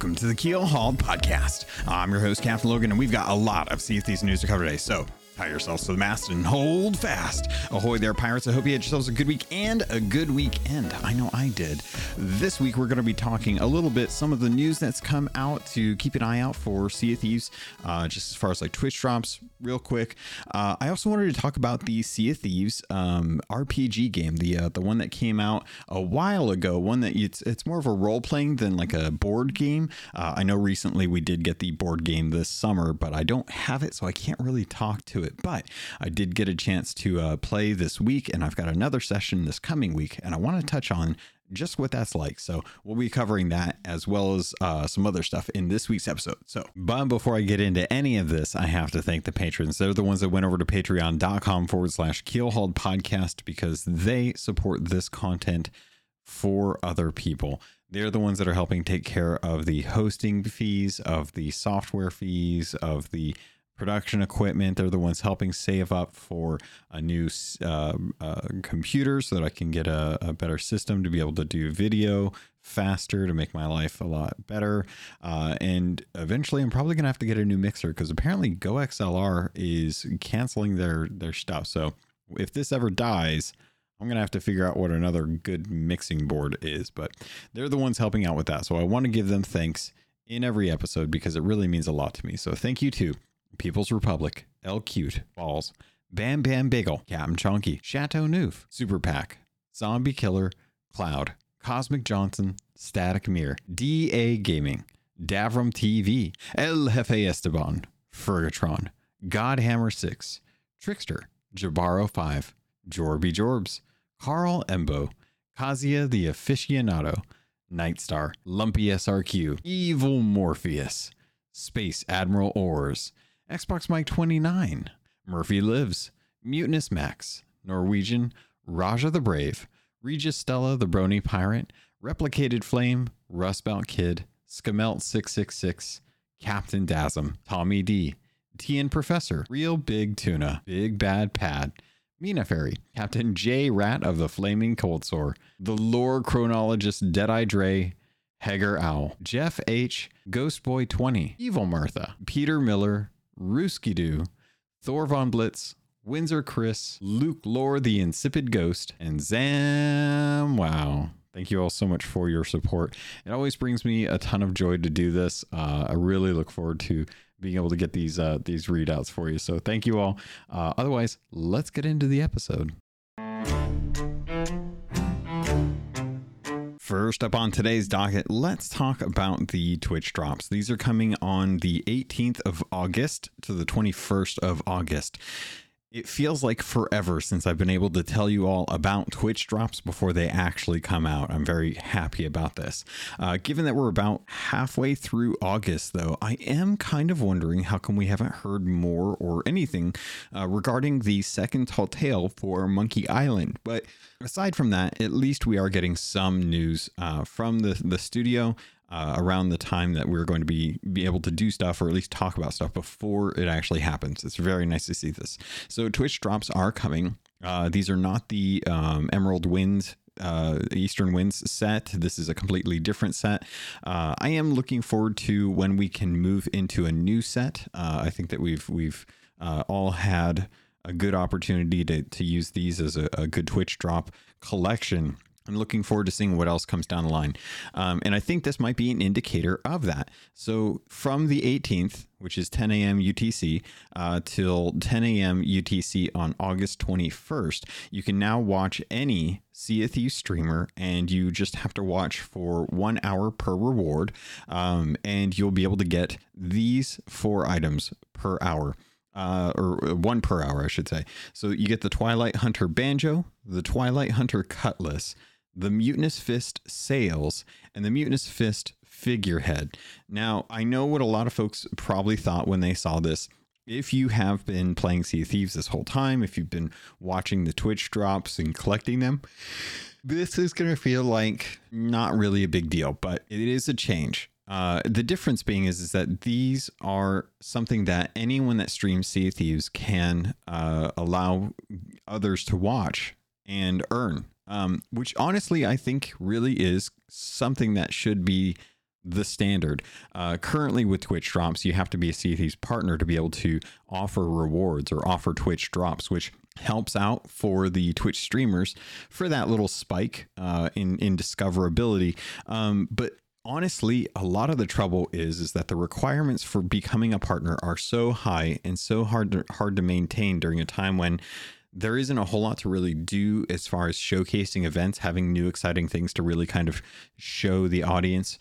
welcome to the Keelhauled Podcast. I'm your host, Captain Logun, and we've got a lot of Thieves news to cover today. So tie yourselves to the mast and hold fast. Ahoy there, pirates. I hope you had yourselves a good week and a good weekend. I know I did. This week, we're going to be talking a little bit some of the news that's come out to keep an eye out for Sea of Thieves, uh, just as far as like Twitch drops, real quick. Uh, I also wanted to talk about the Sea of Thieves um, RPG game, the uh, the one that came out a while ago, one that it's, it's more of a role playing than like a board game. Uh, I know recently we did get the board game this summer, but I don't have it, so I can't really talk to it. But I did get a chance to uh, play this week, and I've got another session this coming week, and I want to touch on just what that's like. So we'll be covering that as well as uh, some other stuff in this week's episode. So, but before I get into any of this, I have to thank the patrons. They're the ones that went over to patreon.com forward slash keelhauled podcast because they support this content for other people. They're the ones that are helping take care of the hosting fees, of the software fees, of the production equipment. They're the ones helping save up for a new uh, uh, computer so that I can get a, a, better system to be able to do video faster to make my life a lot better. Uh, and eventually, I'm probably gonna have to get a new mixer because apparently GoXLR is canceling their their stuff. So if this ever dies. I'm going to have to figure out what another good mixing board is, but they're the ones helping out with that. So I want to give them thanks in every episode because it really means a lot to me. So thank you to People's Republic, El Cute, Balls, Bam Bam Bagel, Captain Chunky, Chateau Neuf, Super Pack, Zombie Killer, Cloud, Cosmic Johnson, Static Mirror, DA Gaming, Davram TV, El Jefe Esteban, Fergatron, Godhammer 6, Trickster, Jabaro 5, Jorby Jorbs, Carl Embo, Kazia the Aficionado, Nightstar, Lumpy SRQ, Evil Morpheus, Space Admiral Ors, Xbox Mike 29, Murphy Lives, Mutinous Max, Norwegian, Raja the Brave, Regis Stella the Brony Pirate, Replicated Flame, Rustbout Kid, Skamelt 666, Captain Dasm, Tommy D, TN Professor, Real Big Tuna, Big Bad Pad, Mina Fairy, Captain J Rat of the Flaming Cold Sore, the Lore Chronologist Deadeye Dre, Hager Owl, Jeff H, Ghost Boy 20, Evil Martha, Peter Miller, Rooski Doo, Thor Von Blitz, Windsor Chris, Luke Lore the Insipid Ghost, and Zam Wow. Thank you all so much for your support. It always brings me a ton of joy to do this. Uh, I really look forward to being able to get these uh, these readouts for you. So thank you all. Uh, otherwise, let's get into the episode. First up on today's docket, let's talk about the Twitch drops. These are coming on the 18th of August to the 21st of August. It feels like forever since I've been able to tell you all about Twitch drops before they actually come out. I'm very happy about this. Uh, given that we're about halfway through August, though, I am kind of wondering how come we haven't heard more or anything uh, regarding the second tall tale for Monkey Island. But aside from that, at least we are getting some news uh, from the, the studio uh, around the time that we're going to be be able to do stuff or at least talk about stuff before it actually happens. It's very nice to see this. So Twitch drops are coming. Uh, these are not the um, Emerald Winds uh, Eastern Winds set. This is a completely different set. Uh, I am looking forward to when we can move into a new set. Uh, I think that we've we've uh, all had a good opportunity to to use these as a, a good Twitch drop collection I'm looking forward to seeing what else comes down the line. Um, and I think this might be an indicator of that. So from the 18th, which is 10 a.m. UTC, uh, till 10 a.m. UTC on August 21st, you can now watch any Sea of Thieves streamer, and you just have to watch for one hour per reward. Um, and you'll be able to get these four items per hour uh, or uh, one per hour, I should say. So you get the Twilight Hunter Banjo, the Twilight Hunter Cutlass, the Mutinous Fist Sails, and the Mutinous Fist Figurehead. Now, I know what a lot of folks probably thought when they saw this. If you have been playing Sea of Thieves this whole time, if you've been watching the Twitch drops and collecting them, this is going to feel like not really a big deal, but it is a change. Uh, the difference being is, is that these are something that anyone that streams Sea of Thieves can uh, allow others to watch and earn um, which honestly I think really is something that should be the standard. Uh, currently, with Twitch drops, you have to be a Sea Thieves partner to be able to offer rewards or offer Twitch drops, which helps out for the Twitch streamers for that little spike uh, in in discoverability. Um, but honestly a lot of the trouble is is that the requirements for becoming a partner are so high and so hard to, hard to maintain during a time when there isn't a whole lot to really do as far as showcasing events having new exciting things to really kind of show the audience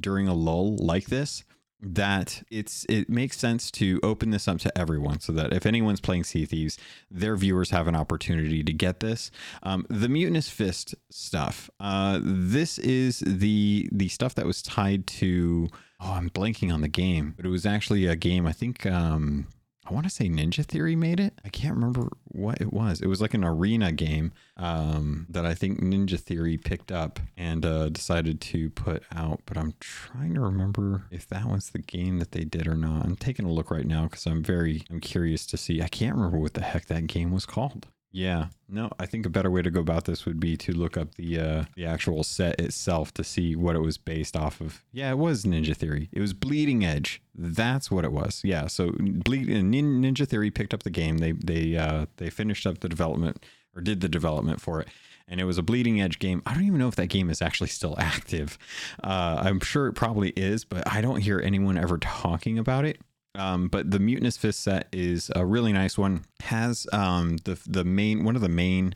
during a lull like this that it's it makes sense to open this up to everyone so that if anyone's playing Sea Thieves, their viewers have an opportunity to get this. Um, the Mutinous Fist stuff. Uh, this is the the stuff that was tied to. Oh, I'm blanking on the game, but it was actually a game. I think um, I want to say Ninja Theory made it. I can't remember what it was. It was like an arena game um, that I think Ninja Theory picked up and uh, decided to put out. But I'm trying to remember if that was the game that they did or not. I'm taking a look right now because I'm very I'm curious to see. I can't remember what the heck that game was called. Yeah, no, I think a better way to go about this would be to look up the uh, the actual set itself to see what it was based off of. Yeah, it was Ninja Theory. It was Bleeding Edge. That's what it was. Yeah, so Bleed Ninja Theory picked up the game. They they uh, they finished up the development or did the development for it. And it was a bleeding edge game. I don't even know if that game is actually still active. Uh, I'm sure it probably is, but I don't hear anyone ever talking about it. Um, but the Mutinous Fist set is a really nice one. Has um, the the main one of the main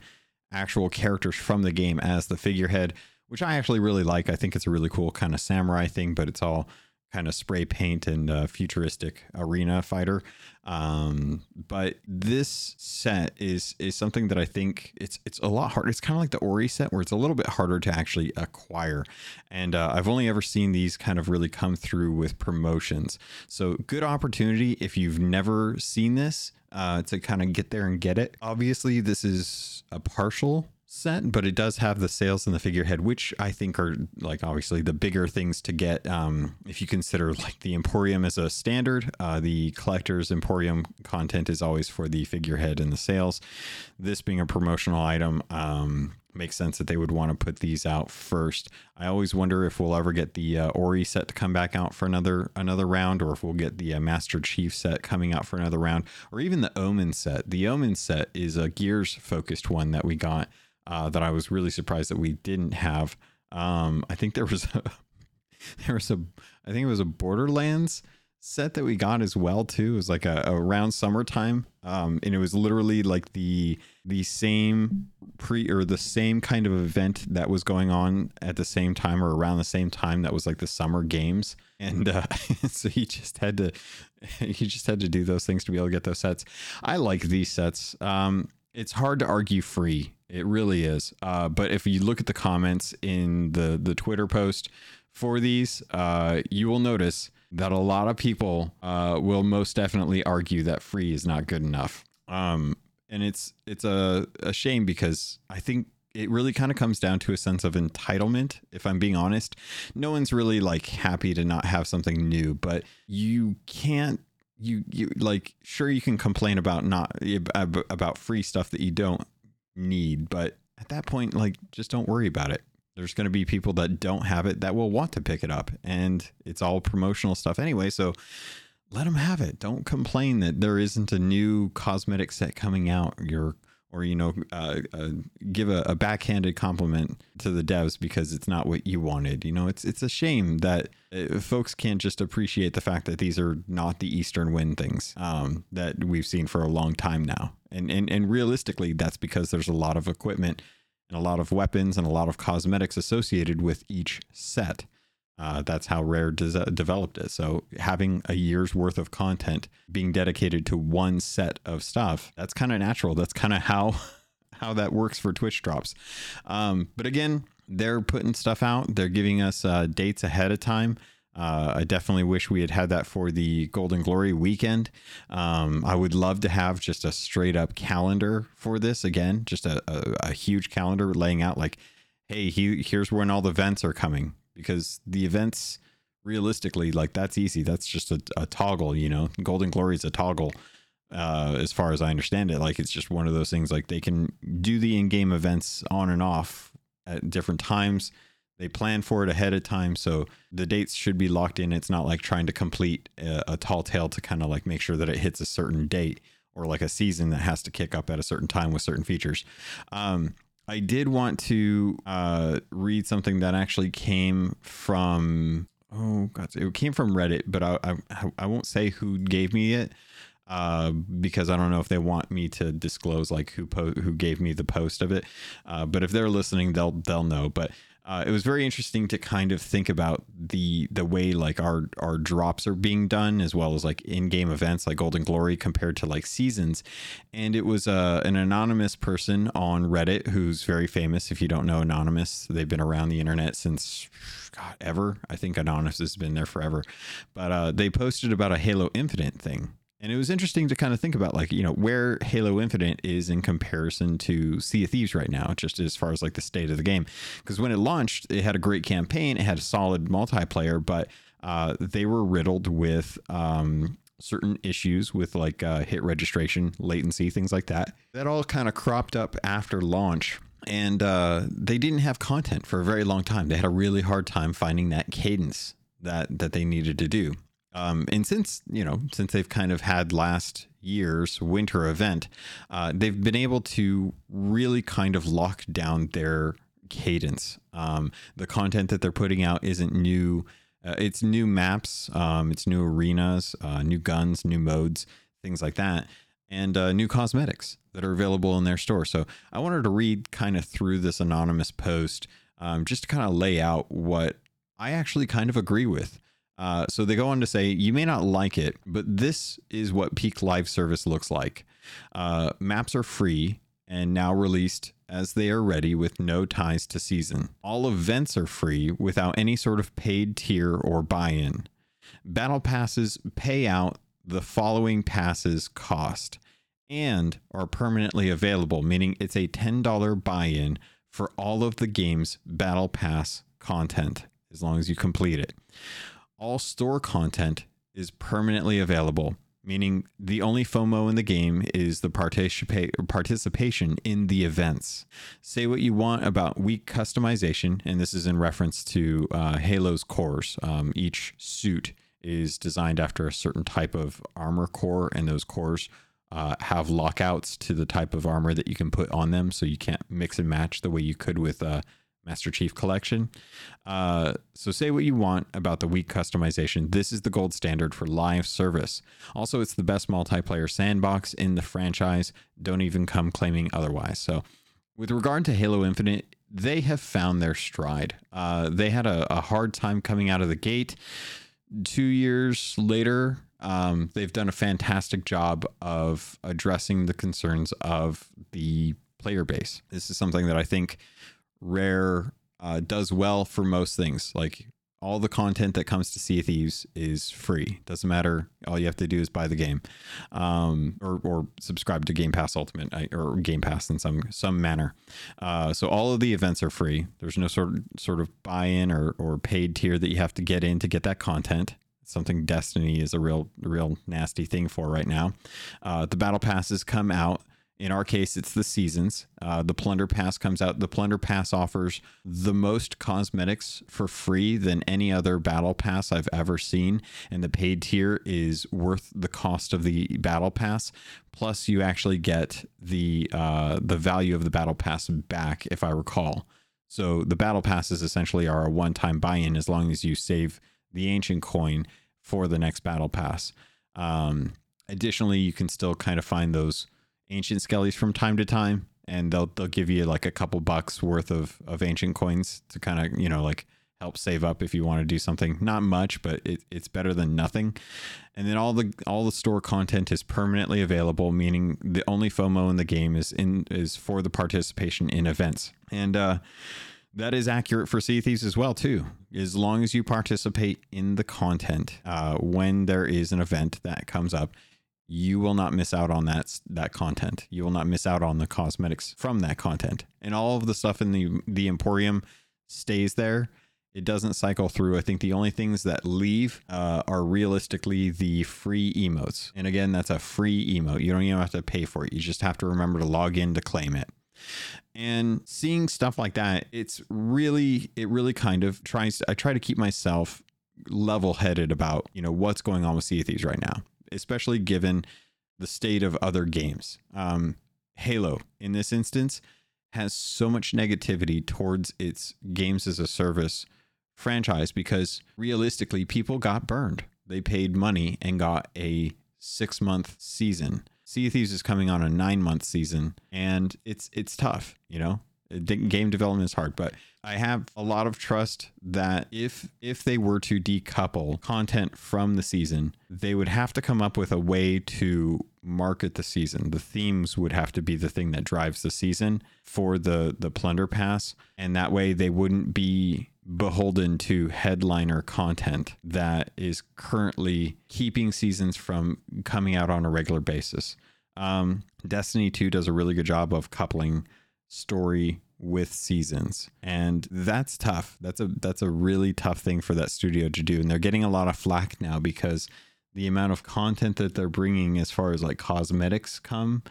actual characters from the game as the figurehead, which I actually really like. I think it's a really cool kind of samurai thing, but it's all kind of spray paint and uh, futuristic arena fighter. Um, but this set is is something that I think it's it's a lot harder. It's kind of like the Ori set where it's a little bit harder to actually acquire. And uh, I've only ever seen these kind of really come through with promotions. So good opportunity if you've never seen this uh, to kind of get there and get it. Obviously, this is a partial set, but it does have the sails and the figurehead, which I think are like obviously the bigger things to get. Um, if you consider like the Emporium as a standard, uh, the collector's Emporium content is always for the figurehead and the sails. This being a promotional item, um, makes sense that they would want to put these out first. I always wonder if we'll ever get the uh, Ori set to come back out for another another round, or if we'll get the uh, Master Chief set coming out for another round, or even the Omen set. The Omen set is a Gears focused one that we got uh, that I was really surprised that we didn't have. Um, I think there was a there was a I think it was a Borderlands set that we got as well too. It was like a, around summertime, um, and it was literally like the the same pre or the same kind of event that was going on at the same time or around the same time that was like the summer games, and uh, so he just had to he just had to do those things to be able to get those sets. I like these sets. Um, it's hard to argue free. It really is. Uh, but if you look at the comments in the the Twitter post for these, uh, you will notice that a lot of people uh, will most definitely argue that free is not good enough. Um, and it's it's a, a shame because I think it really kind of comes down to a sense of entitlement if i'm being honest no one's really like happy to not have something new but you can't you you like sure you can complain about not about free stuff that you don't need but at that point like just don't worry about it. There's going to be people that don't have it that will want to pick it up and it's all promotional stuff anyway so let them have it. Don't complain that there isn't a new cosmetic set coming out. You're or you know uh, uh, give a, a, backhanded compliment to the devs because it's not what you wanted. You know it's it's a shame that uh, folks can't just appreciate the fact that these are not the eastern wind things um, that we've seen for a long time now. And, and and realistically that's because there's a lot of equipment and a lot of weapons and a lot of cosmetics associated with each set uh, that's how Rare des- developed it. So having a year's worth of content being dedicated to one set of stuff, that's kind of natural. That's kind of how how that works for Twitch drops. Um, but again, they're putting stuff out. They're giving us uh, dates ahead of time. Uh, I definitely wish we had had that for the Golden Glory weekend. Um, I would love to have just a straight up calendar for this again, just a, a, a huge calendar laying out like, hey, he, here's when all the events are coming because the events realistically like that's easy. That's just a, a toggle you know? Golden glory is a toggle uh, as far as i understand it. Like it's just one of those things like they can do the in-game events on and off at different times. They plan for it ahead of time so the dates should be locked in. It's not like trying to complete a, a tall tale to kind of like make sure that it hits a certain date or like a season that has to kick up at a certain time with certain features. Um, i did want to uh, read something that actually came from oh god it came from reddit but i i, I won't say who gave me it uh, because I don't know if they want me to disclose like who po- who gave me the post of it. Uh, but if they're listening, they'll they'll know. But uh, it was very interesting to kind of think about the the way like our our drops are being done as well as like in-game events like golden glory compared to like seasons. And it was uh, an anonymous person on reddit who's very famous. If you don't know anonymous they've been around the internet since god ever. I think anonymous has been there forever. But uh, they posted about a halo infinite thing and it was interesting to kind of think about like you know where halo infinite is in comparison to sea of thieves right now just as far as like the state of the game. Because when it launched it had a great campaign it had a solid multiplayer but uh, they were riddled with um, certain issues with like uh, hit registration latency things like that. That all kind of cropped up after launch. And uh, they didn't have content for a very long time. They had a really hard time finding that cadence that that they needed to do um, and since you know, since they've kind of had last year's winter event, uh, they've been able to really kind of lock down their cadence. Um, the content that they're putting out isn't new. Uh, it's new maps, um, it's new arenas, uh, new guns, new modes, things like that, and uh, new cosmetics that are available in their store. So I wanted to read kind of through this anonymous post um, just to kind of lay out what I actually kind of agree with. Uh, so they go on to say, you may not like it, but this is what peak live service looks like. Uh, maps are free and now released as they are ready with no ties to season. All events are free without any sort of paid tier or buy in. Battle passes pay out the following passes cost and are permanently available, meaning it's a $10 buy in for all of the game's Battle Pass content as long as you complete it all store content is permanently available, meaning the only FOMO in the game is the participa- participation in the events. Say what you want about weak customization, and this is in reference to uh, Halo's cores. Um, each suit is designed after a certain type of armor core, and those cores uh, have lockouts to the type of armor that you can put on them, so you can't mix and match the way you could with uh, Master Chief Collection. Uh, so say what you want about the weak customization. This is the gold standard for live service. Also, it's the best multiplayer sandbox in the franchise. Don't even come claiming otherwise. So, with regard to Halo Infinite, they have found their stride. Uh, they had a, a, hard time coming out of the gate. Two years later, um, they've done a fantastic job of addressing the concerns of the player base. This is something that I think Rare uh, does well for most things. Like all the content that comes to Sea Thieves is free. Doesn't matter. All you have to do is buy the game, um, or, or subscribe to Game Pass Ultimate or Game Pass in some some manner. Uh, so all of the events are free. There's no sort of, sort of buy-in or or paid tier that you have to get in to get that content. Something Destiny is a real real nasty thing for right now. Uh, the battle passes come out in our case, it's the seasons. Uh, the Plunder Pass comes out. The Plunder Pass offers the most cosmetics for free than any other Battle Pass I've ever seen. And the paid tier is worth the cost of the Battle Pass. Plus, you actually get the uh, the value of the Battle Pass back, if I recall. So the Battle Passes essentially are a one time buy in as long as you save the ancient coin for the next Battle Pass. Um, additionally, you can still kind of find those ancient skellies from time to time, and they'll they'll give you like a couple bucks worth of of ancient coins to kind of you know like help save up if you want to do something. Not much, but it, it's better than nothing. And then all the all the store content is permanently available, meaning the only FOMO in the game is in is for the participation in events. And uh, that is accurate for Sea Thieves as well too. As long as you participate in the content uh, when there is an event that comes up, you will not miss out on that that content. You will not miss out on the cosmetics from that content. And all of the stuff in the the Emporium stays there. It doesn't cycle through. I think the only things that leave uh, are realistically the free emotes. And again, that's a free emote. You don't even have to pay for it. You just have to remember to log in to claim it. And seeing stuff like that, it's really, it really kind of tries, I try to keep myself level headed about, you know, what's going on with Sea of Thieves right now, especially given the state of other games. Um, Halo, in this instance, has so much negativity towards its games as a service franchise because realistically, people got burned. They paid money and got a six month season. Sea of Thieves is coming on a nine month season, and it's it's tough. You know, game development is hard, but I have a lot of trust that if if they were to decouple content from the season, they would have to come up with a way to market the season. The themes would have to be the thing that drives the season for the the plunder pass, and that way they wouldn't be beholden to headliner content that is currently keeping seasons from coming out on a regular basis. Um, Destiny 2 does a really good job of coupling story with seasons. And that's tough. That's a that's a really tough thing for that studio to do. And they're getting a lot of flack now because the amount of content that they're bringing as far as like cosmetics come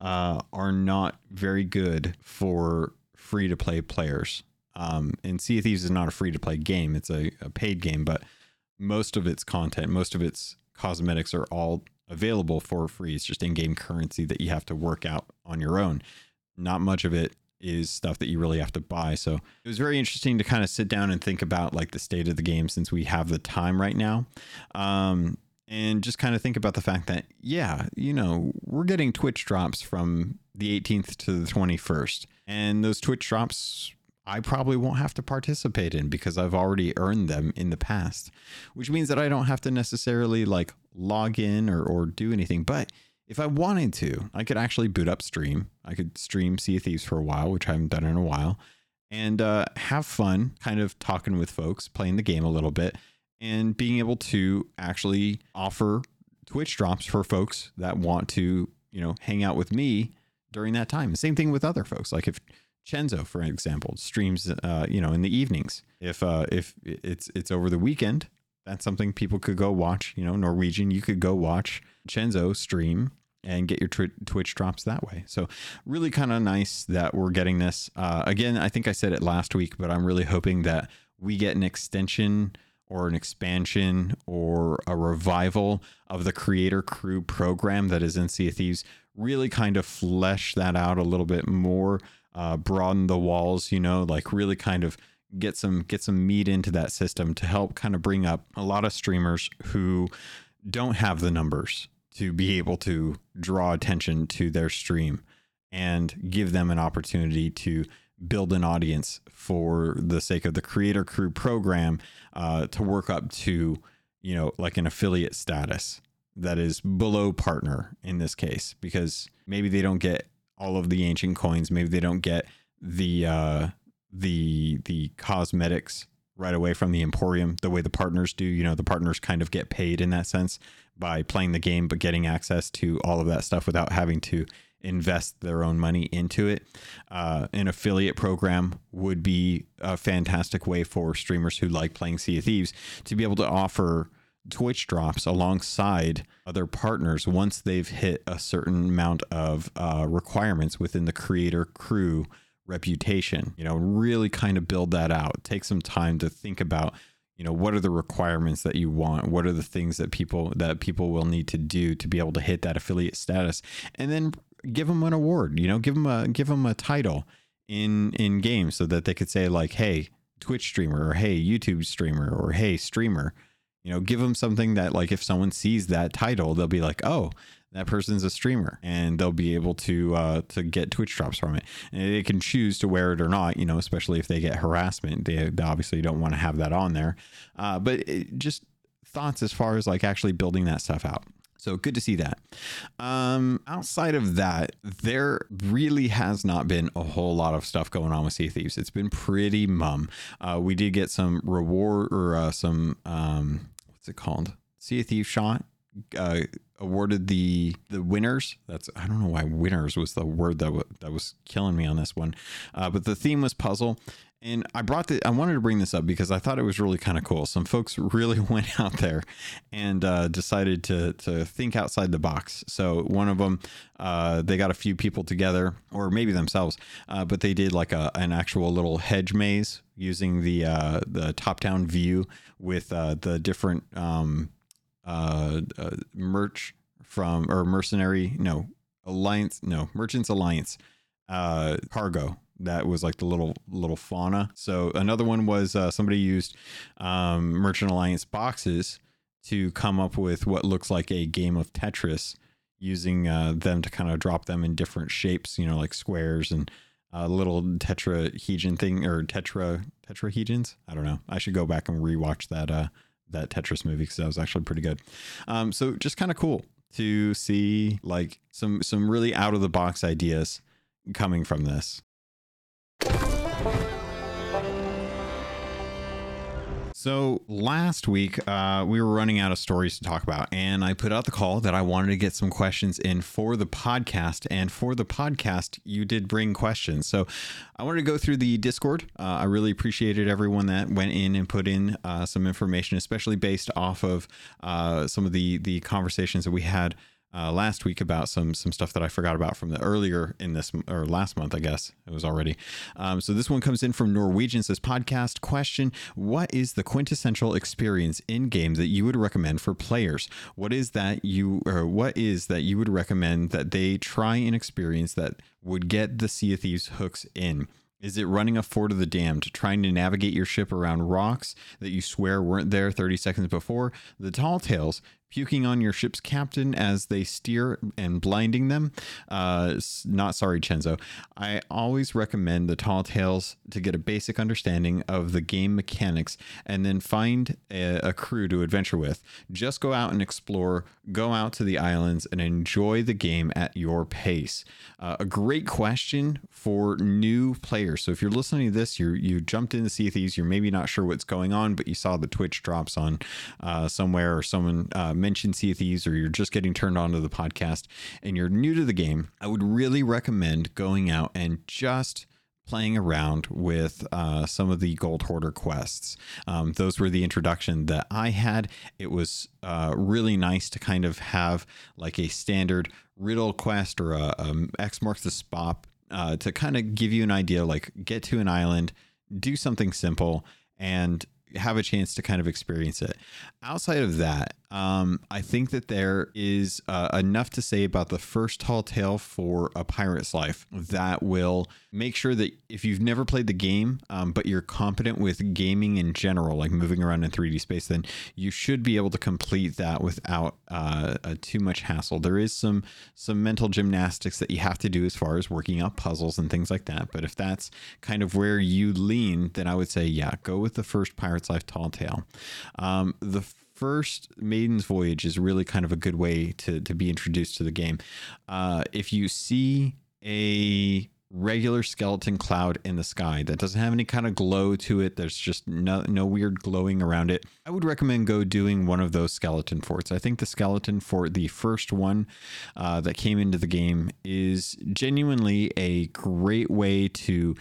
uh, are not very good for free to play players. Um, and Sea of Thieves is not a free to play game. It's a, a paid game but most of its content most of its cosmetics are all available for free. It's just in-game currency that you have to work out on your own. Not much of it is stuff that you really have to buy. So it was very interesting to kind of sit down and think about like the state of the game since we have the time right now. Um, and just kind of think about the fact that, yeah, you know, we're getting Twitch drops from the 18th to the 21st. And those Twitch drops, I probably won't have to participate in because I've already earned them in the past, which means that I don't have to necessarily like log in or, or do anything. But if I wanted to, I could actually boot up Stream. I could stream Sea of Thieves for a while, which I haven't done in a while, and uh, have fun, kind of talking with folks, playing the game a little bit, and being able to actually offer Twitch drops for folks that want to, you know, hang out with me during that time. same thing with other folks. Like if Chenzo, for example, streams, uh, you know, in the evenings. If uh, if it's it's over the weekend, that's something people could go watch. You know, Norwegian, you could go watch Chenzo stream and get your tw- Twitch drops that way. So, really kind of nice that we're getting this. Uh, again, I think I said it last week, but I'm really hoping that we get an extension or an expansion or a revival of the creator crew program that is in Sea of Thieves. Really kind of flesh that out a little bit more, uh, broaden the walls, you know, like really kind of get some get some meat into that system to help kind of bring up a lot of streamers who don't have the numbers to be able to draw attention to their stream and give them an opportunity to build an audience for the sake of the creator crew program uh, to work up to you know like an affiliate status that is below partner in this case because maybe they don't get all of the ancient coins. Maybe they don't get the uh the the cosmetics right away from the emporium the way the partners do you know the partners kind of get paid in that sense by playing the game but getting access to all of that stuff without having to invest their own money into it. Uh, an affiliate program would be a fantastic way for streamers who like playing sea of thieves to be able to offer twitch drops alongside other partners once they've hit a certain amount of uh, requirements within the creator crew reputation you know really kind of build that out. Take some time to think about you know what are the requirements that you want? What are the things that people that people will need to do to be able to hit that affiliate status? And then give them an award you know give them a give them a title in in games so that they could say like hey twitch streamer or hey youtube streamer or hey streamer you know give them something that like if someone sees that title they'll be like oh that person's a streamer and they'll be able to uh, to get Twitch drops from it. And they can choose to wear it or not, you know, especially if they get harassment. They, they obviously don't want to have that on there. Uh, but just thoughts as far as like actually building that stuff out. So good to see that. Um, outside of that, there really has not been a whole lot of stuff going on with Sea Thieves. It's been pretty mum. Uh, we did get some reward or uh, some um, what's it called? Sea Thief shot uh, awarded the the winners. That's I don't know why winners was the word that w- that was killing me on this one, uh, but the theme was puzzle, And I brought the I wanted to bring this up because I thought it was really kind of cool. Some folks really went out there and uh, decided to to think outside the box. So one of them, uh, they got a few people together, or maybe themselves, uh, but they did like a an actual little hedge maze using the uh, the top down view with uh, the different um, uh, merch from or mercenary no alliance no merchants alliance cargo that was like the little little fauna. So another one was uh, somebody used um, Merchant Alliance boxes to come up with what looks like a game of Tetris, using uh, them to kind of drop them in different shapes, you know, like squares and a little tetrahedron thing or tetra tetrahedrons. I don't know. I should go back and rewatch that uh, that Tetris movie because that was actually pretty good. Um, so just kind of cool to see like some some really out of the box ideas coming from this. So last week, uh, we were running out of stories to talk about, and I put out the call that I wanted to get some questions in for the podcast. And for the podcast, you did bring questions. So I wanted to go through the Discord. Uh, I really appreciated everyone that went in and put in uh, some information, especially based off of uh, some of the the conversations that we had uh, last week about some some stuff that I forgot about from the earlier in this or last month, I guess it was already. Um, so this one comes in from Norwegian. Says podcast question: What is the quintessential experience in game that you would recommend for players? What is that you or what is that you would recommend that they try and experience that would get the Sea of Thieves hooks in? Is it running a Fort of the Damned, trying to navigate your ship around rocks that you swear weren't there 30 seconds before? The Tall Tales, puking on your ship's captain as they steer and blinding them. Uh, not sorry, Chenzo. I always recommend the Tall Tales to get a basic understanding of the game mechanics and then find a, a crew to adventure with. Just go out and explore, go out to the islands, and enjoy the game at your pace. Uh, a great question for new players. So if you're listening to this, you you jumped into Sea Thieves, you're maybe not sure what's going on, but you saw the Twitch drops on uh, somewhere or someone uh, mentioned Sea of Thieves or you're just getting turned on to the podcast and you're new to the game, I would really recommend going out and just playing around with uh, some of the Gold Hoarder quests. Um, those were the introduction that I had. It was uh, really nice to kind of have like a standard riddle quest or a, a X marks the spot uh, to kind of give you an idea like get to an island, do something simple, and have a chance to kind of experience it. Outside of that, um, I think that there is uh, enough to say about the first tall tale for a pirate's life that will make sure that if you've never played the game, um, but you're competent with gaming in general, like moving around in 3D space, then you should be able to complete that without uh, too much hassle. There is some some mental gymnastics that you have to do as far as working out puzzles and things like that. But if that's kind of where you lean, then I would say, yeah, go with the first Pirate's Life Tall Tale. Um, the first Maiden's Voyage is really kind of a good way to to be introduced to the game. Uh, if you see a regular skeleton cloud in the sky that doesn't have any kind of glow to it there's just no, no weird glowing around it i would recommend go doing one of those skeleton forts i think the skeleton fort the first one uh, that came into the game is genuinely a great way to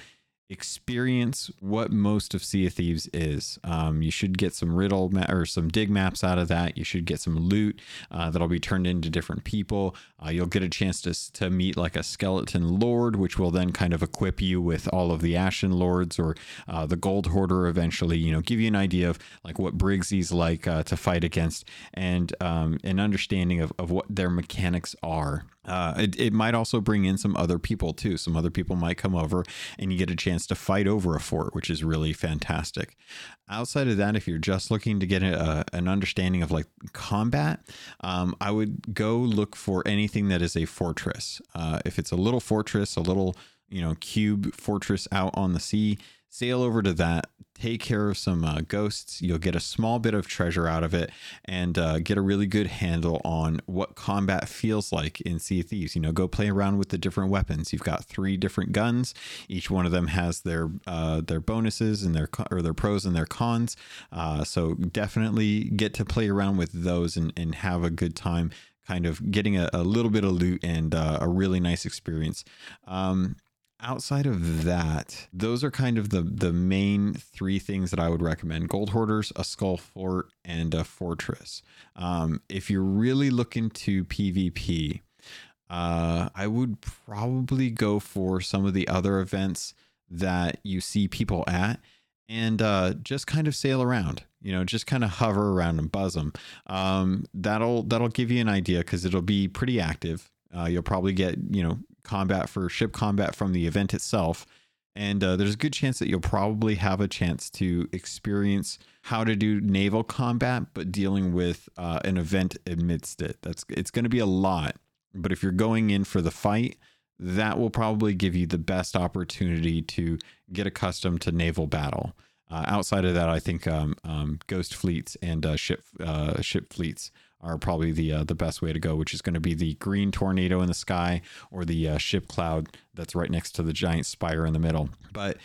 experience what most of Sea of Thieves is. Um, you should get some riddle ma- or some dig maps out of that. You should get some loot uh, that'll be turned into different people. Uh, you'll get a chance to, to meet like a skeleton lord, which will then kind of equip you with all of the Ashen Lords or uh, the Gold Hoarder eventually, you know, give you an idea of like what Briggsy's like uh, to fight against and um, an understanding of, of what their mechanics are. Uh, it, it might also bring in some other people too. Some other people might come over and you get a chance to fight over a fort, which is really fantastic. Outside of that, if you're just looking to get a, an understanding of like combat, um, I would go look for anything that is a fortress. Uh, if it's a little fortress, a little you know cube fortress out on the sea, sail over to that take care of some uh, ghosts. You'll get a small bit of treasure out of it and uh, get a really good handle on what combat feels like in Sea of Thieves. You know, go play around with the different weapons. You've got three different guns. Each one of them has their uh, their bonuses and their or their pros and their cons. Uh, so definitely get to play around with those and, and have a good time kind of getting a, a little bit of loot and uh, a really nice experience. Um, outside of that, those are kind of the the main three things that I would recommend: gold hoarders, a skull fort, and a fortress. Um, if you're really looking to PvP, uh, I would probably go for some of the other events that you see people at and uh, just kind of sail around you know just kind of hover around and buzz them um, that'll that'll give you an idea because it'll be pretty active. Uh, you'll probably get you know combat for ship combat from the event itself and uh, there's a good chance that you'll probably have a chance to experience how to do naval combat but dealing with uh, an event amidst it that's it's going to be a lot but if you're going in for the fight that will probably give you the best opportunity to get accustomed to naval battle. Uh, outside of that, I think um, um, ghost fleets and uh, ship uh, ship fleets are probably the uh, the best way to go, which is going to be the green tornado in the sky or the uh, ship cloud that's right next to the giant spire in the middle. But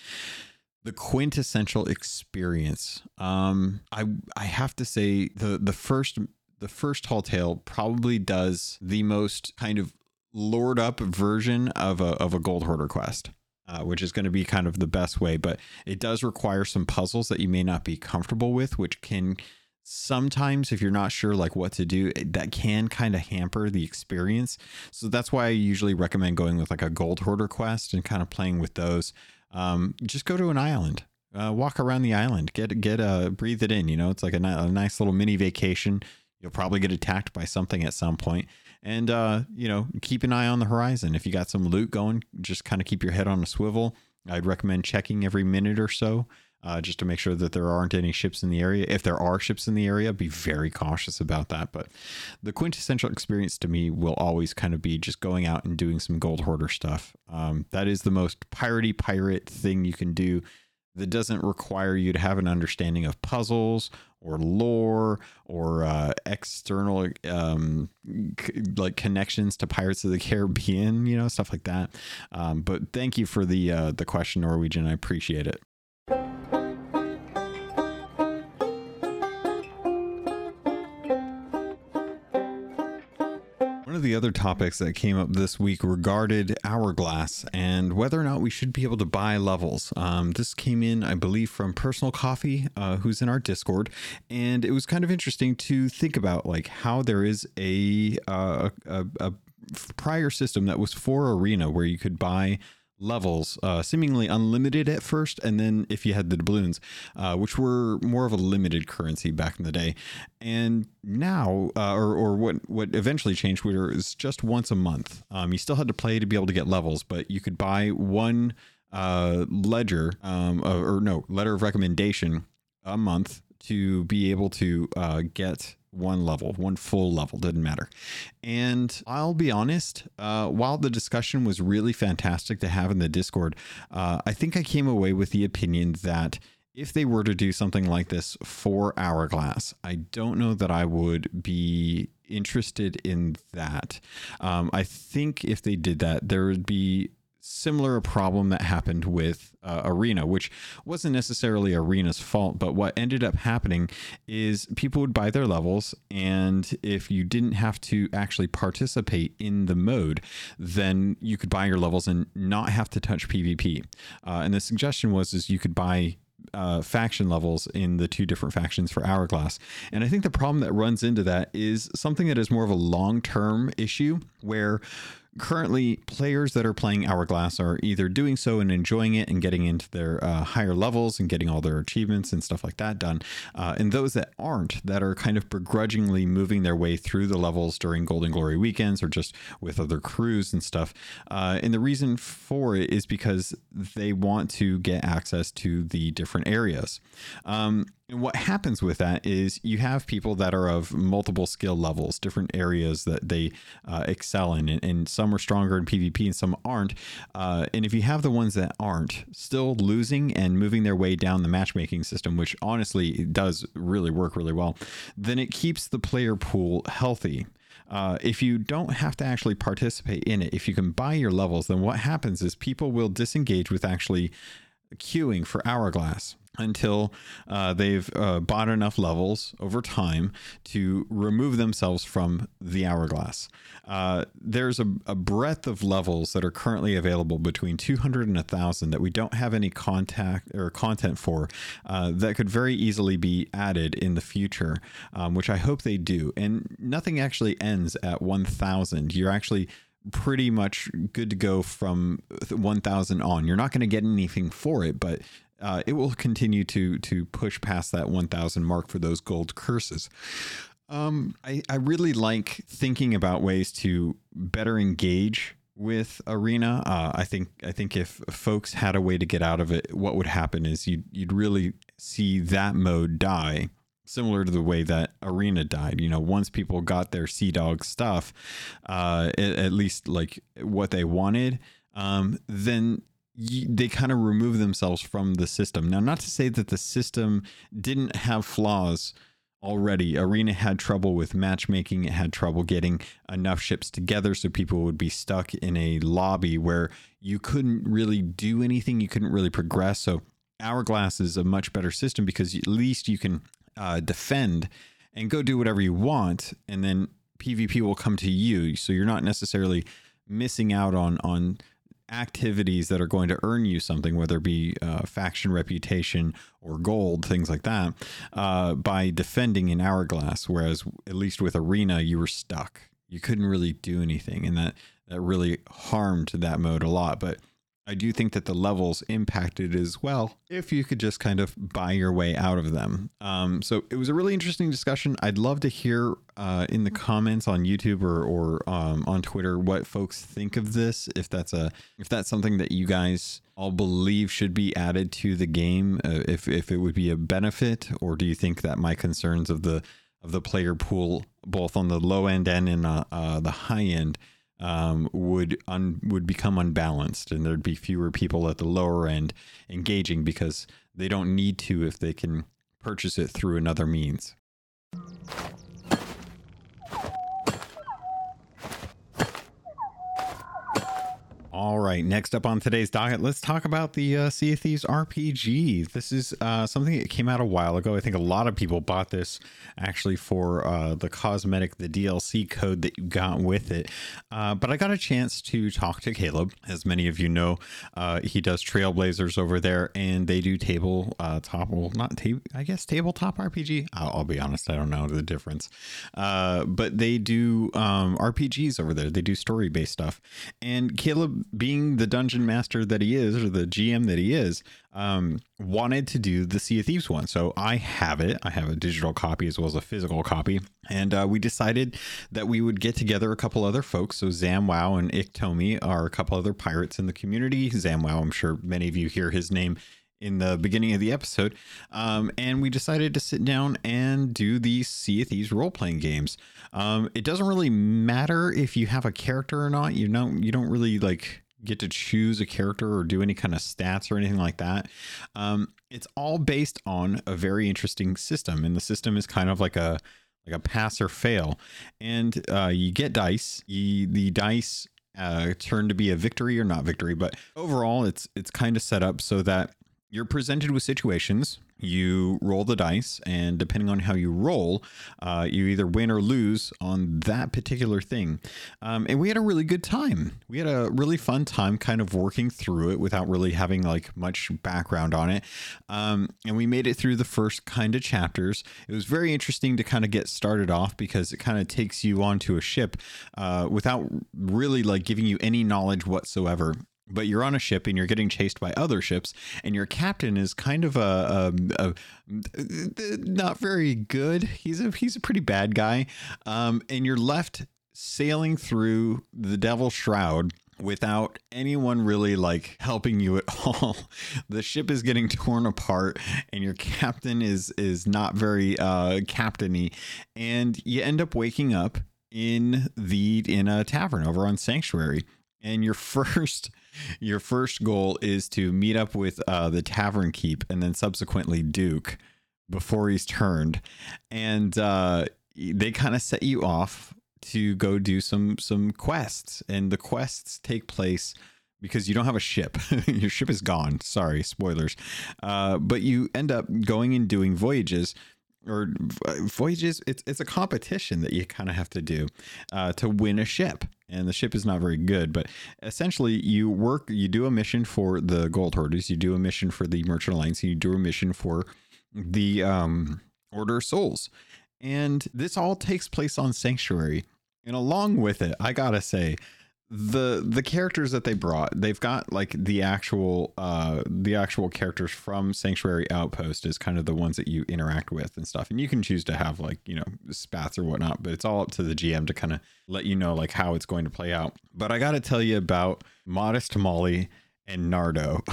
the quintessential experience, um, I I have to say the the first the first tall tale probably does the most kind of lord up version of a of a gold hoarder quest. Uh, which is going to be kind of the best way, but it does require some puzzles that you may not be comfortable with, which can sometimes, if you're not sure like what to do, that can kind of hamper the experience. So that's why I usually recommend going with like a gold hoarder quest and kind of playing with those. Um, just go to an island, uh, walk around the island, get get uh, breathe it in. You know, it's like a, a nice little mini vacation. You'll probably get attacked by something at some point, and uh, you know keep an eye on the horizon. If you got some loot going, just kind of keep your head on a swivel. I'd recommend checking every minute or so. Uh, just to make sure that there aren't any ships in the area. If there are ships in the area, be very cautious about that. But the quintessential experience to me will always kind of be just going out and doing some gold hoarder stuff. Um, that is the most piratey pirate thing you can do that doesn't require you to have an understanding of puzzles or lore or uh, external um, c- like connections to Pirates of the Caribbean, you know, stuff like that. Um, but thank you for the uh, the question, Norwegian. I appreciate it. Of the other topics that came up this week regarded Hourglass and whether or not we should be able to buy levels. Um, this came in, I believe, from Personal Coffee, uh, who's in our Discord, and it was kind of interesting to think about like how there is a, uh, a, a prior system that was for Arena where you could buy levels, uh, seemingly unlimited at first, and then if you had the doubloons, uh, which were more of a limited currency back in the day, and now, uh, or or what what eventually changed, was just once a month. Um, you still had to play to be able to get levels, but you could buy one uh, ledger, um, or no letter of recommendation a month to be able to uh, get one level, one full level, didn't matter. And I'll be honest, uh, while the discussion was really fantastic to have in the Discord, uh, I think I came away with the opinion that if they were to do something like this for Hourglass, I don't know that I would be interested in that. Um, I think if they did that, there would be similar problem that happened with uh, Arena, which wasn't necessarily Arena's fault, but what ended up happening is people would buy their levels, and if you didn't have to actually participate in the mode, then you could buy your levels and not have to touch PvP. Uh, and the suggestion was is you could buy uh, faction levels in the two different factions for Hourglass. And I think the problem that runs into that is something that is more of a long term issue where currently players that are playing Hourglass are either doing so and enjoying it and getting into their uh, higher levels and getting all their achievements and stuff like that done. Uh, and those that aren't, that are kind of begrudgingly moving their way through the levels during Golden Glory weekends or just with other crews and stuff. Uh, and the reason for it is because they want to get access to the different areas. Um, and what happens with that is you have people that are of multiple skill levels, different areas that they uh, excel in, and, and, some are stronger in PvP and some aren't. Uh, and if you have the ones that aren't still losing and moving their way down the matchmaking system, which honestly does really work really well, then it keeps the player pool healthy. Uh, if you don't have to actually participate in it, if you can buy your levels, then what happens is people will disengage with actually queuing for Hourglass. Until uh, they've uh, bought enough levels over time to remove themselves from the hourglass. Uh, there's a, a, breadth of levels that are currently available between 200 and 1000 that we don't have any contact or content for uh, that could very easily be added in the future, um, which I hope they do. And nothing actually ends at 1000. You're actually pretty much good to go from 1000 on. You're not going to get anything for it, but uh, it will continue to to push past that 1000 mark for those gold curses. Um, I, I really like thinking about ways to better engage with arena. Uh, I think I think if folks had a way to get out of it, what would happen is you'd you'd really see that mode die, similar to the way that arena died. You know, once people got their Sea Dog stuff, uh, at, at least like what they wanted, um, then they kind of remove themselves from the system. Now, not to say that the system didn't have flaws already. Arena had trouble with matchmaking, it had trouble getting enough ships together so people would be stuck in a lobby where you couldn't really do anything, you couldn't really progress. So, Hourglass is a much better system because at least you can uh, defend and go do whatever you want, and then PvP will come to you. So, you're not necessarily missing out on on activities that are going to earn you something, whether it be uh, faction reputation or gold, things like that, uh, by defending in Hourglass. Whereas, at least with Arena, you were stuck. You couldn't really do anything, and that that really harmed that mode a lot. But I do think that the levels impacted as well if you could just kind of buy your way out of them. Um, so it was a really interesting discussion. I'd love to hear uh, in the comments on YouTube or, or um, on Twitter what folks think of this. If that's a if that's something that you guys all believe should be added to the game, uh, if if it would be a benefit, or do you think that my concerns of the of the player pool, both on the low end and in uh, uh the high end, um, would un, would become unbalanced, and there'd be fewer people at the lower end engaging because they don't need to if they can purchase it through another means. All right, next up on today's docket, let's talk about the uh, Sea of Thieves RPG. This is uh, something that came out a while ago. I think a lot of people bought this actually for uh, the cosmetic, the DLC code that you got with it. Uh, but I got a chance to talk to Caleb. As many of you know, uh, he does Trailblazers over there, and they do table uh, top, well, not table, I guess tabletop RPG. I'll, I'll, be honest, I don't know the difference. but they do um, RPGs over there. They do story based stuff, and Caleb being the dungeon master that he is, or the GM that he is, um, wanted to do the Sea of Thieves one. So I have it. I have a digital copy as well as a physical copy. And uh, we decided that we would get together a couple other folks. So ZamWow and Iktomi are a couple other pirates in the community. ZamWow, I'm sure many of you hear his name in the beginning of the episode. Um, and we decided to sit down and do these Sea of Thieves role playing games. Um, it doesn't really matter if you have a character or not. You know, you don't really like get to choose a character or do any kind of stats or anything like that. Um, it's all based on a very interesting system, and the system is kind of like a like a pass or fail. And uh, you get dice. You, the dice uh, turn to be a victory or not victory, but overall, it's it's kind of set up so that you're presented with situations you roll the dice and depending on how you roll uh, you either win or lose on that particular thing. Um, and we had a really good time. We had a really fun time kind of working through it without really having like much background on it. Um, and we made it through the first kind of chapters. It was very interesting to kind of get started off because it kind of takes you onto a ship uh, without really like giving you any knowledge whatsoever but you're on a ship and you're getting chased by other ships and your captain is kind of a, a, a not very good. He's a he's a pretty bad guy. Um, and you're left sailing through the devil's shroud without anyone really like helping you at all. The ship is getting torn apart and your captain is is not very uh captainy. And you end up waking up in the in a tavern over on sanctuary and your first your first goal is to meet up with uh, the tavern keep and then subsequently duke before he's turned and uh, they kind of set you off to go do some some quests and the quests take place because you don't have a ship. Your ship is gone. Sorry, spoilers. Uh, but you end up going and doing voyages or voyages. It's it's a competition that you kind of have to do uh, to win a ship, and the ship is not very good. But essentially, you work, you do a mission for the Gold Hoarders, you do a mission for the Merchant Alliance, and you do a mission for the um, Order of Souls, and this all takes place on Sanctuary. And along with it, I gotta say, the the characters that they brought they've got like the actual uh the actual characters from sanctuary outpost is kind of the ones that you interact with and stuff. And you can choose to have like you know spats or whatnot but it's all up to the gm to kind of let you know like how it's going to play out. But i gotta tell you about modest molly and nardo.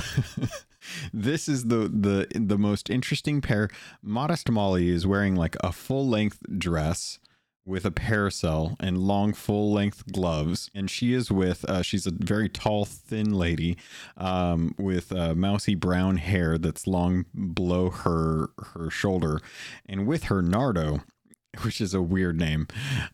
This is the the the most interesting pair. Modest molly is wearing like a full length dress with a parasol and long full length gloves. And she is with uh, she's a very tall thin lady um, with uh, mousy brown hair that's long below her her shoulder. And with her nardo which is a weird name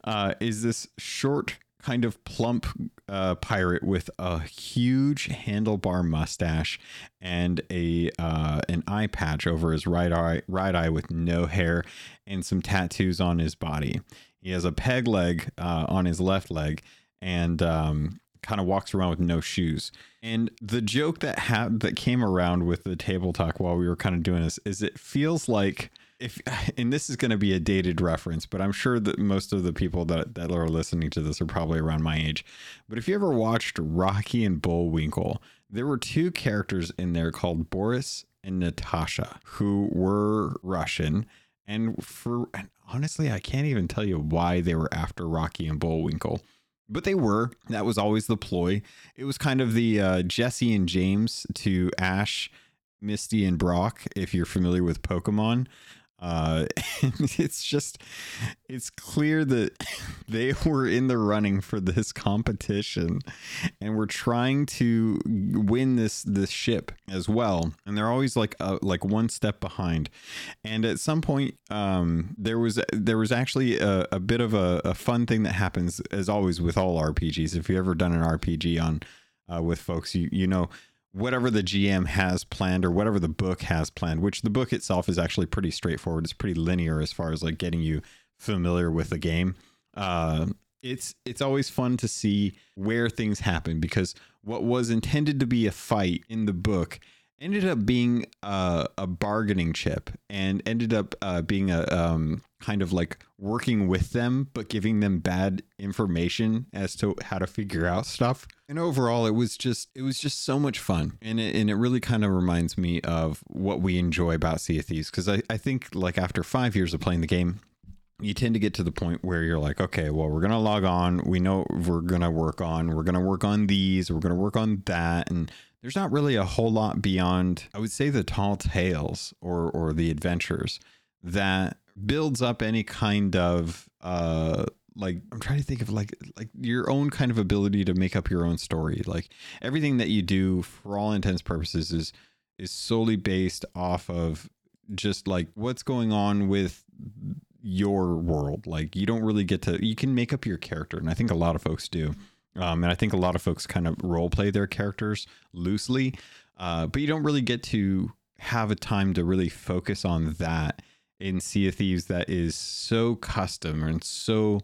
uh, is this short kind of plump uh, pirate with a huge handlebar mustache and a uh, an eye patch over his right eye right eye with no hair and some tattoos on his body he has a peg leg uh, on his left leg and um, kind of walks around with no shoes. And the joke that had that came around with the table talk while we were kind of doing this is it feels like if and this is going to be a dated reference, but I'm sure that most of the people that that are listening to this are probably around my age. But if you ever watched Rocky and Bullwinkle, there were two characters in there called Boris and Natasha who were Russian and for and honestly, I can't even tell you why they were after Rocky and Bullwinkle, but they were. That was always the ploy. It was kind of the uh, Jessie and James to Ash, Misty, and Brock. If you're familiar with Pokemon, uh, it's just, it's clear that they were in the running for this competition, and we're trying to win this this ship as well. And they're always like uh, like one step behind. And at some point, um, there was there was actually a, a bit of a, a fun thing that happens as always with all RPGs. If you've ever done an RPG on uh, with folks, you you know whatever the GM has planned or whatever the book has planned, which the book itself is actually pretty straightforward. It's pretty linear as far as like getting you familiar with the game. Uh, it's it's always fun to see where things happen because what was intended to be a fight in the book ended up being a, a bargaining chip and ended up uh, being a um, kind of like working with them but giving them bad information as to how to figure out stuff and overall it was just it was just so much fun and it, and it really kind of reminds me of what we enjoy about sea of thieves because I, I think like after five years of playing the game you tend to get to the point where you're like, okay, well, we're to log on. We know we're to work on, we're to work on these, we're to work on that. And there's not really a whole lot beyond, I would say, the tall tales or, or the adventures that builds up any kind of, uh, like I'm trying to think of like like your own kind of ability to make up your own story. Like everything that you do for all intents purposes is is solely based off of just like what's going on with your world. Like you don't really get to you can make up your character, and I think a lot of folks do. Um, and I think a lot of folks kind of role play their characters loosely, uh, but you don't really get to have a time to really focus on that in Sea of Thieves that is so custom and so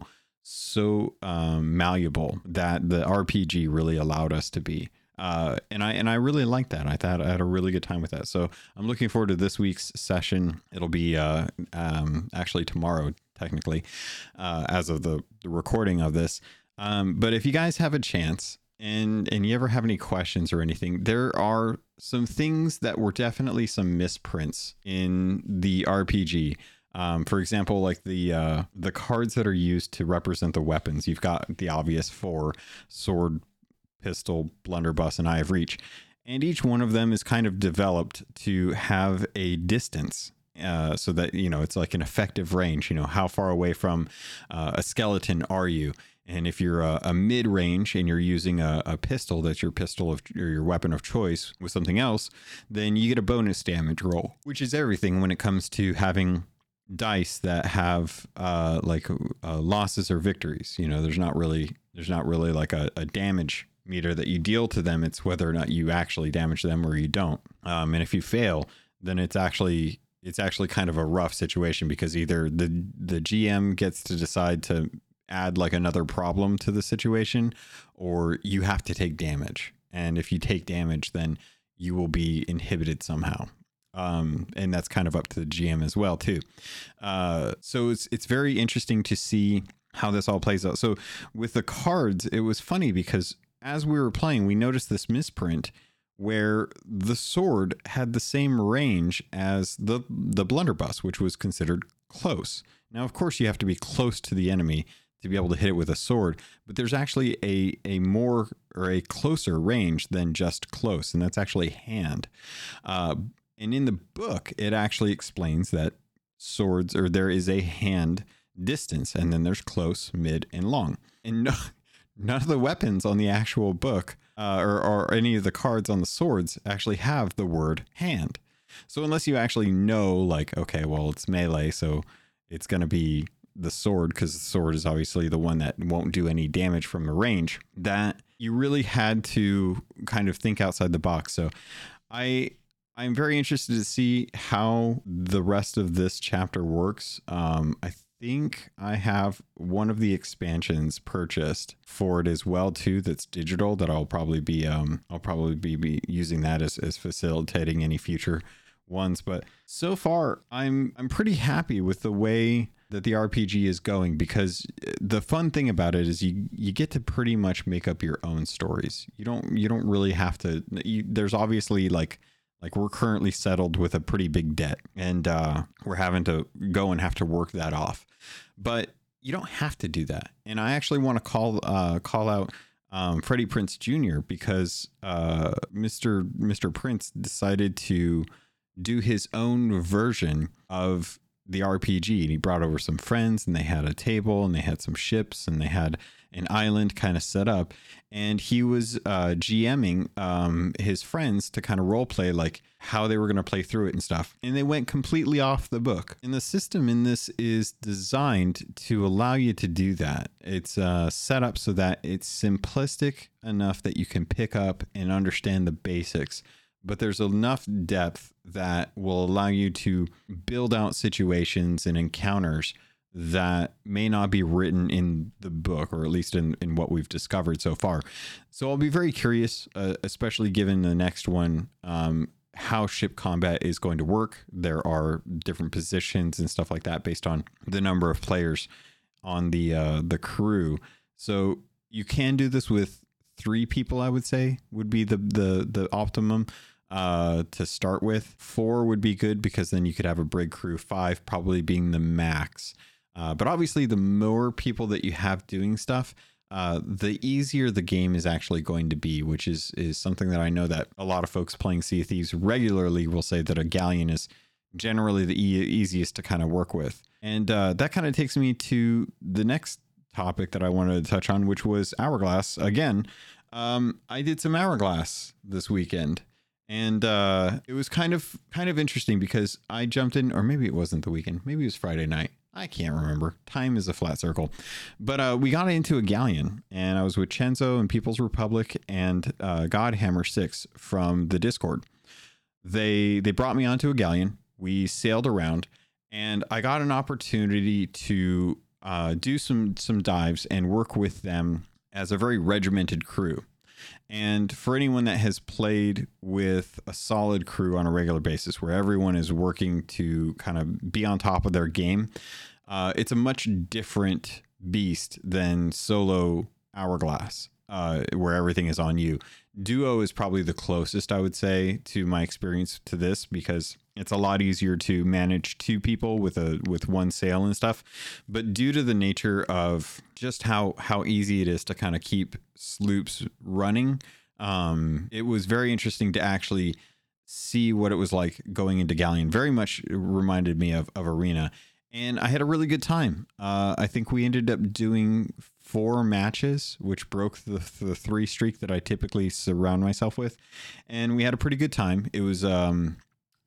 so um, malleable that the RPG really allowed us to be. Uh, and I and I really like that. I thought I had a really good time with that. So I'm looking forward to this week's session. It'll be uh, um, actually tomorrow, technically, uh, as of the, the recording of this. Um, but if you guys have a chance and and you ever have any questions or anything, there are some things that were definitely some misprints in the RPG. Um, for example, like the uh, the cards that are used to represent the weapons. You've got the obvious four: sword, pistol, blunderbuss, and eye of reach. And each one of them is kind of developed to have a distance uh, so that you know it's like an effective range. You know, how far away from uh, a skeleton are you? And if you're a, a mid range and you're using a, a, pistol that's your pistol of or your weapon of choice with something else, then you get a bonus damage roll, which is everything when it comes to having dice that have uh, like uh, losses or victories. You know, there's not really there's not really like a, a damage meter that you deal to them. It's whether or not you actually damage them or you don't. Um, and if you fail, then it's actually it's actually kind of a rough situation because either the the GM gets to decide to add like another problem to the situation or you have to take damage. And if you take damage, then you will be inhibited somehow. Um, and that's kind of up to the GM as well too. Uh, so it's it's very interesting to see how this all plays out. So with the cards, it was funny because as we were playing, we noticed this misprint where the sword had the same range as the the blunderbuss, which was considered close. Now, of course, you have to be close to the enemy to be able to hit it with a sword, but there's actually a a more or a closer range than just close, and that's actually hand. Uh, and in the book, it actually explains that swords or there is a hand distance, and then there's close, mid, and long. And no, none of the weapons on the actual book uh, or, or any of the cards on the swords actually have the word hand. So unless you actually know, like, okay, well, it's melee, so it's going to be the sword because the sword is obviously the one that won't do any damage from a range. That you really had to kind of think outside the box. So I I'm very interested to see how the rest of this chapter works. Um, I think I have one of the expansions purchased for it as well too. That's digital. That I'll probably be um I'll probably be, be using that as as facilitating any future ones. But so far, I'm I'm pretty happy with the way that the RPG is going because uh, the fun thing about it is you you get to pretty much make up your own stories. You don't you don't really have to. You, there's obviously like like we're currently settled with a pretty big debt, and uh, we're having to go and have to work that off. But you don't have to do that. And I actually want to call uh, call out um, Freddie Prinze Jr. because uh, Mr. Mr. Prinze decided to do his own version of the RPG. And he brought over some friends, and they had a table, and they had some ships, and they had an island kind of set up. And he was uh, GMing um, his friends to kind of role play like how they were going to play through it and stuff. And they went completely off the book. And the system in this is designed to allow you to do that. It's uh, set up so that it's simplistic enough that you can pick up and understand the basics but there's enough depth that will allow you to build out situations and encounters that may not be written in the book or at least in, in what we've discovered so far. So i'll be very curious uh, especially given the next one um, how ship combat is going to work. There are different positions and stuff like that based on the number of players on the uh, the crew. So you can do this with three people i would say would be the the the optimum uh, to start with. Four would be good because then you could have a brig crew. Five probably being the max. Uh, but obviously, the more people that you have doing stuff, uh, the easier the game is actually going to be, which is is something that I know that a lot of folks playing Sea of Thieves regularly will say that a galleon is generally the e- easiest to kind of work with. And uh, that kind of takes me to the next topic that I wanted to touch on, which was Hourglass. Again, um, I did some Hourglass this weekend and uh, it was kind of kind of interesting because I jumped in, or maybe it wasn't the weekend, maybe it was Friday night. I can't remember. Time is a flat circle, but uh, we got into a galleon, and I was with Chenzo and People's Republic and uh, Godhammer Six from the Discord. They they brought me onto a galleon. We sailed around, and I got an opportunity to uh, do some some dives and work with them as a very regimented crew. And for anyone that has played with a solid crew on a regular basis, where everyone is working to kind of be on top of their game, uh, it's a much different beast than solo Hourglass, uh, where everything is on you. Duo is probably the closest, I would say, to my experience to this because it's a lot easier to manage two people with a with one sail and stuff. But due to the nature of just how how easy it is to kind of keep sloops running, um, it was very interesting to actually see what it was like going into Galleon. Very much reminded me of, of Arena. And I had a really good time. Uh, I think we ended up doing four matches, which broke the, the three streak that I typically surround myself with. And we had a pretty good time. It was um,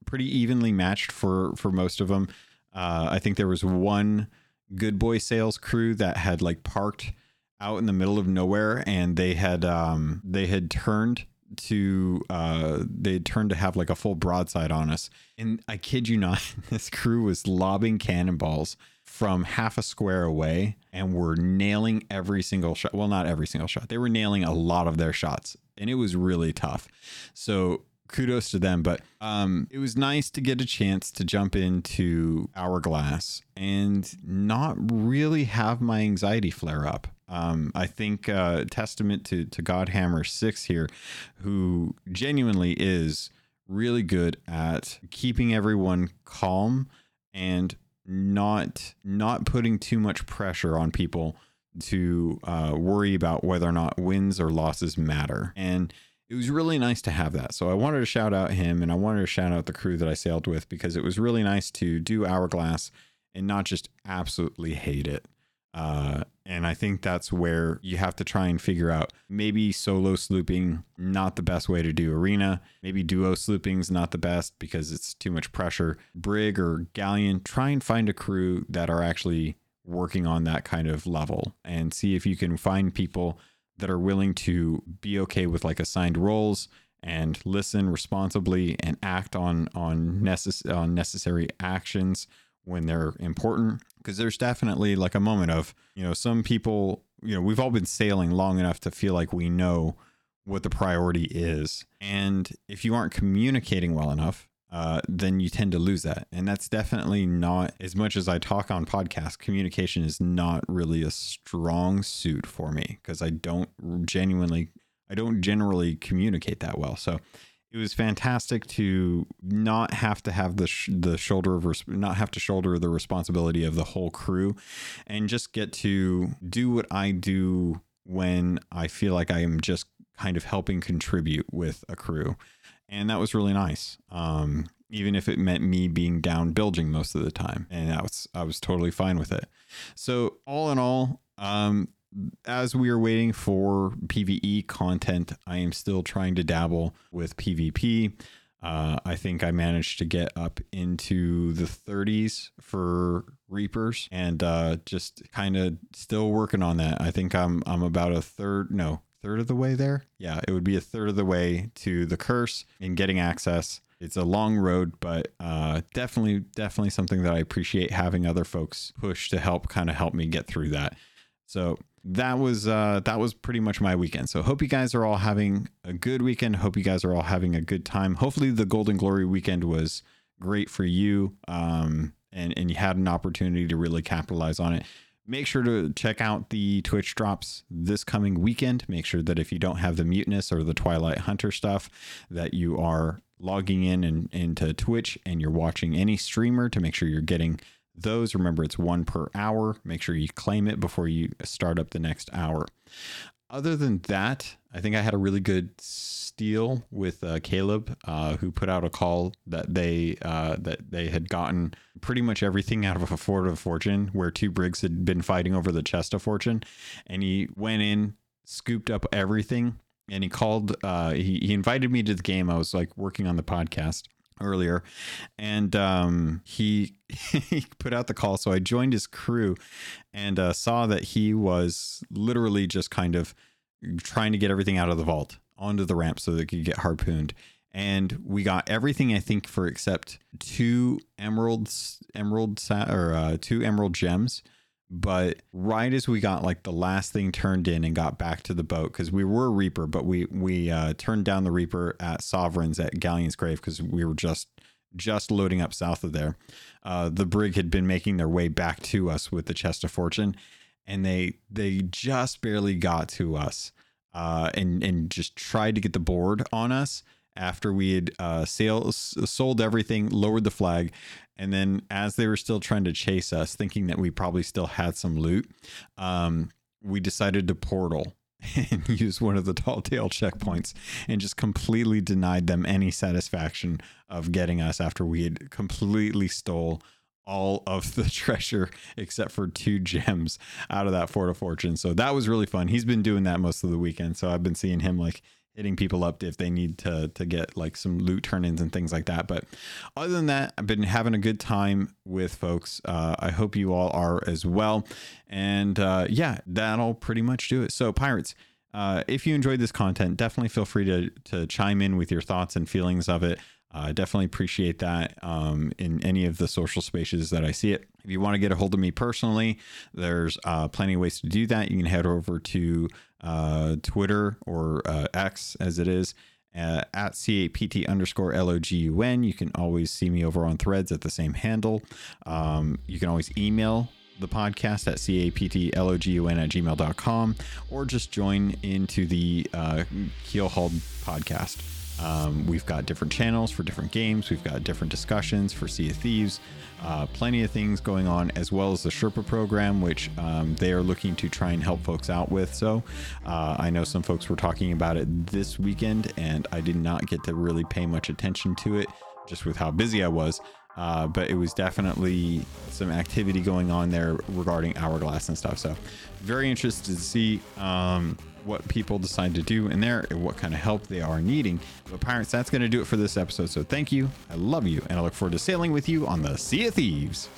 pretty evenly matched for for most of them. Uh, I think there was one good boy sales crew that had like parked out in the middle of nowhere, and they had um, they had turned to uh they turned to have like a full broadside on us. And i kid you not this crew was lobbing cannonballs from half a square away and were nailing every single shot. Well not every single shot. They were nailing a lot of their shots and it was really tough. So kudos to them but um it was nice to get a chance to jump into hourglass and not really have my anxiety flare up um, I think uh, testament to to Godhammer Six here, who genuinely is really good at keeping everyone calm and not not putting too much pressure on people to uh, worry about whether or not wins or losses matter. And it was really nice to have that. So I wanted to shout out him and I wanted to shout out the crew that I sailed with because it was really nice to do Hourglass and not just absolutely hate it. Uh, and I think that's where you have to try and figure out maybe solo slooping, not the best way to do arena. Maybe duo slooping's not the best because it's too much pressure. Brig or Galleon, try and find a crew that are actually working on that kind of level and see if you can find people that are willing to be okay with like assigned roles and listen responsibly and act on on, necess- on necessary actions when they're important. Because there's definitely like a moment of you know some people you know we've all been sailing long enough to feel like we know what the priority is. And if you aren't communicating well enough uh, then you tend to lose that. And that's definitely not as much as i talk on podcasts communication is not really a strong suit for me because i don't genuinely i don't generally communicate that well. So it was fantastic to not have to have the sh- the shoulder of res- not have to shoulder the responsibility of the whole crew and just get to do what I do when I feel like I am just kind of helping contribute with a crew and that was really nice um, even if it meant me being down bilging most of the time and that was I was totally fine with it so all in all um, as we are waiting for PVE content, I am still trying to dabble with PvP. Uh, I think I managed to get up into the 30s for Reapers, and uh, just kind of still working on that. I think I'm I'm about a third, no, third of the way there. Yeah, it would be a third of the way to the curse and getting access. It's a long road, but uh, definitely, definitely something that I appreciate having other folks push to help kind of help me get through that. So that was uh, that was pretty much my weekend. So hope you guys are all having a good weekend. Hope you guys are all having a good time. Hopefully the Golden Glory weekend was great for you, um, and and you had an opportunity to really capitalize on it. Make sure to check out the Twitch drops this coming weekend. Make sure that if you don't have the Mutinous or the Twilight Hunter stuff, that you are logging in and into Twitch and you're watching any streamer to make sure you're getting those. Remember, it's one per hour. Make sure you claim it before you start up the next hour. Other than that, I think I had a really good steal with uh, Caleb, uh, who put out a call that they uh, that they had gotten pretty much everything out of a Fort of Fortune, where two brigs had been fighting over the chest of fortune, and he went in, scooped up everything, and he called. Uh, he he invited me to the game. I was like working on the podcast, earlier and um, he he put out the call. So i joined his crew and uh, saw that he was literally just kind of trying to get everything out of the vault onto the ramp so they could get harpooned. And we got everything i think for except two emeralds emerald or uh, two emerald gems but right as we got like the last thing turned in and got back to the boat because we were reaper but we we uh, turned down the reaper at sovereigns at galleon's grave because we were just just loading up south of there. Uh, the brig had been making their way back to us with the chest of fortune and they they just barely got to us uh, and and just tried to get the board on us after we had uh, sales, sold everything, lowered the flag, and then as they were still trying to chase us, thinking that we probably still had some loot, um, we decided to portal and use one of the tall tale checkpoints and just completely denied them any satisfaction of getting us after we had completely stole all of the treasure except for two gems out of that fort of fortune. So that was really fun. He's been doing that most of the weekend so i've been seeing him like hitting people up if they need to to get like some loot turn-ins and things like that. But other than that, I've been having a good time with folks. Uh, I hope you all are as well. And uh, yeah, that'll pretty much do it. So pirates. Uh, if you enjoyed this content, definitely feel free to to chime in with your thoughts and feelings of it. I uh, definitely appreciate that um, in any of the social spaces that I see it. If you want to get a hold of me personally, there's uh, plenty of ways to do that. You can head over to uh, Twitter or uh, X as it is. Uh, at CAPT underscore LOGUN. You can always see me over on threads at the same handle. Um, you can always email the podcast at captlogun at gmail.com or just join into the uh, Keelhauled podcast. Um, we've got different channels for different games. We've got different discussions for Sea of Thieves. Uh, plenty of things going on, as well as the Sherpa program, which um, they are looking to try and help folks out with. So uh, I know some folks were talking about it this weekend, and I did not get to really pay much attention to it just with how busy I was. Uh, but it was definitely some activity going on there regarding Hourglass and stuff. So, very interested to see um, what people decide to do in there and what kind of help they are needing. But Pirates, that's going to do it for this episode. So thank you. I love you. And I look forward to sailing with you on the Sea of Thieves.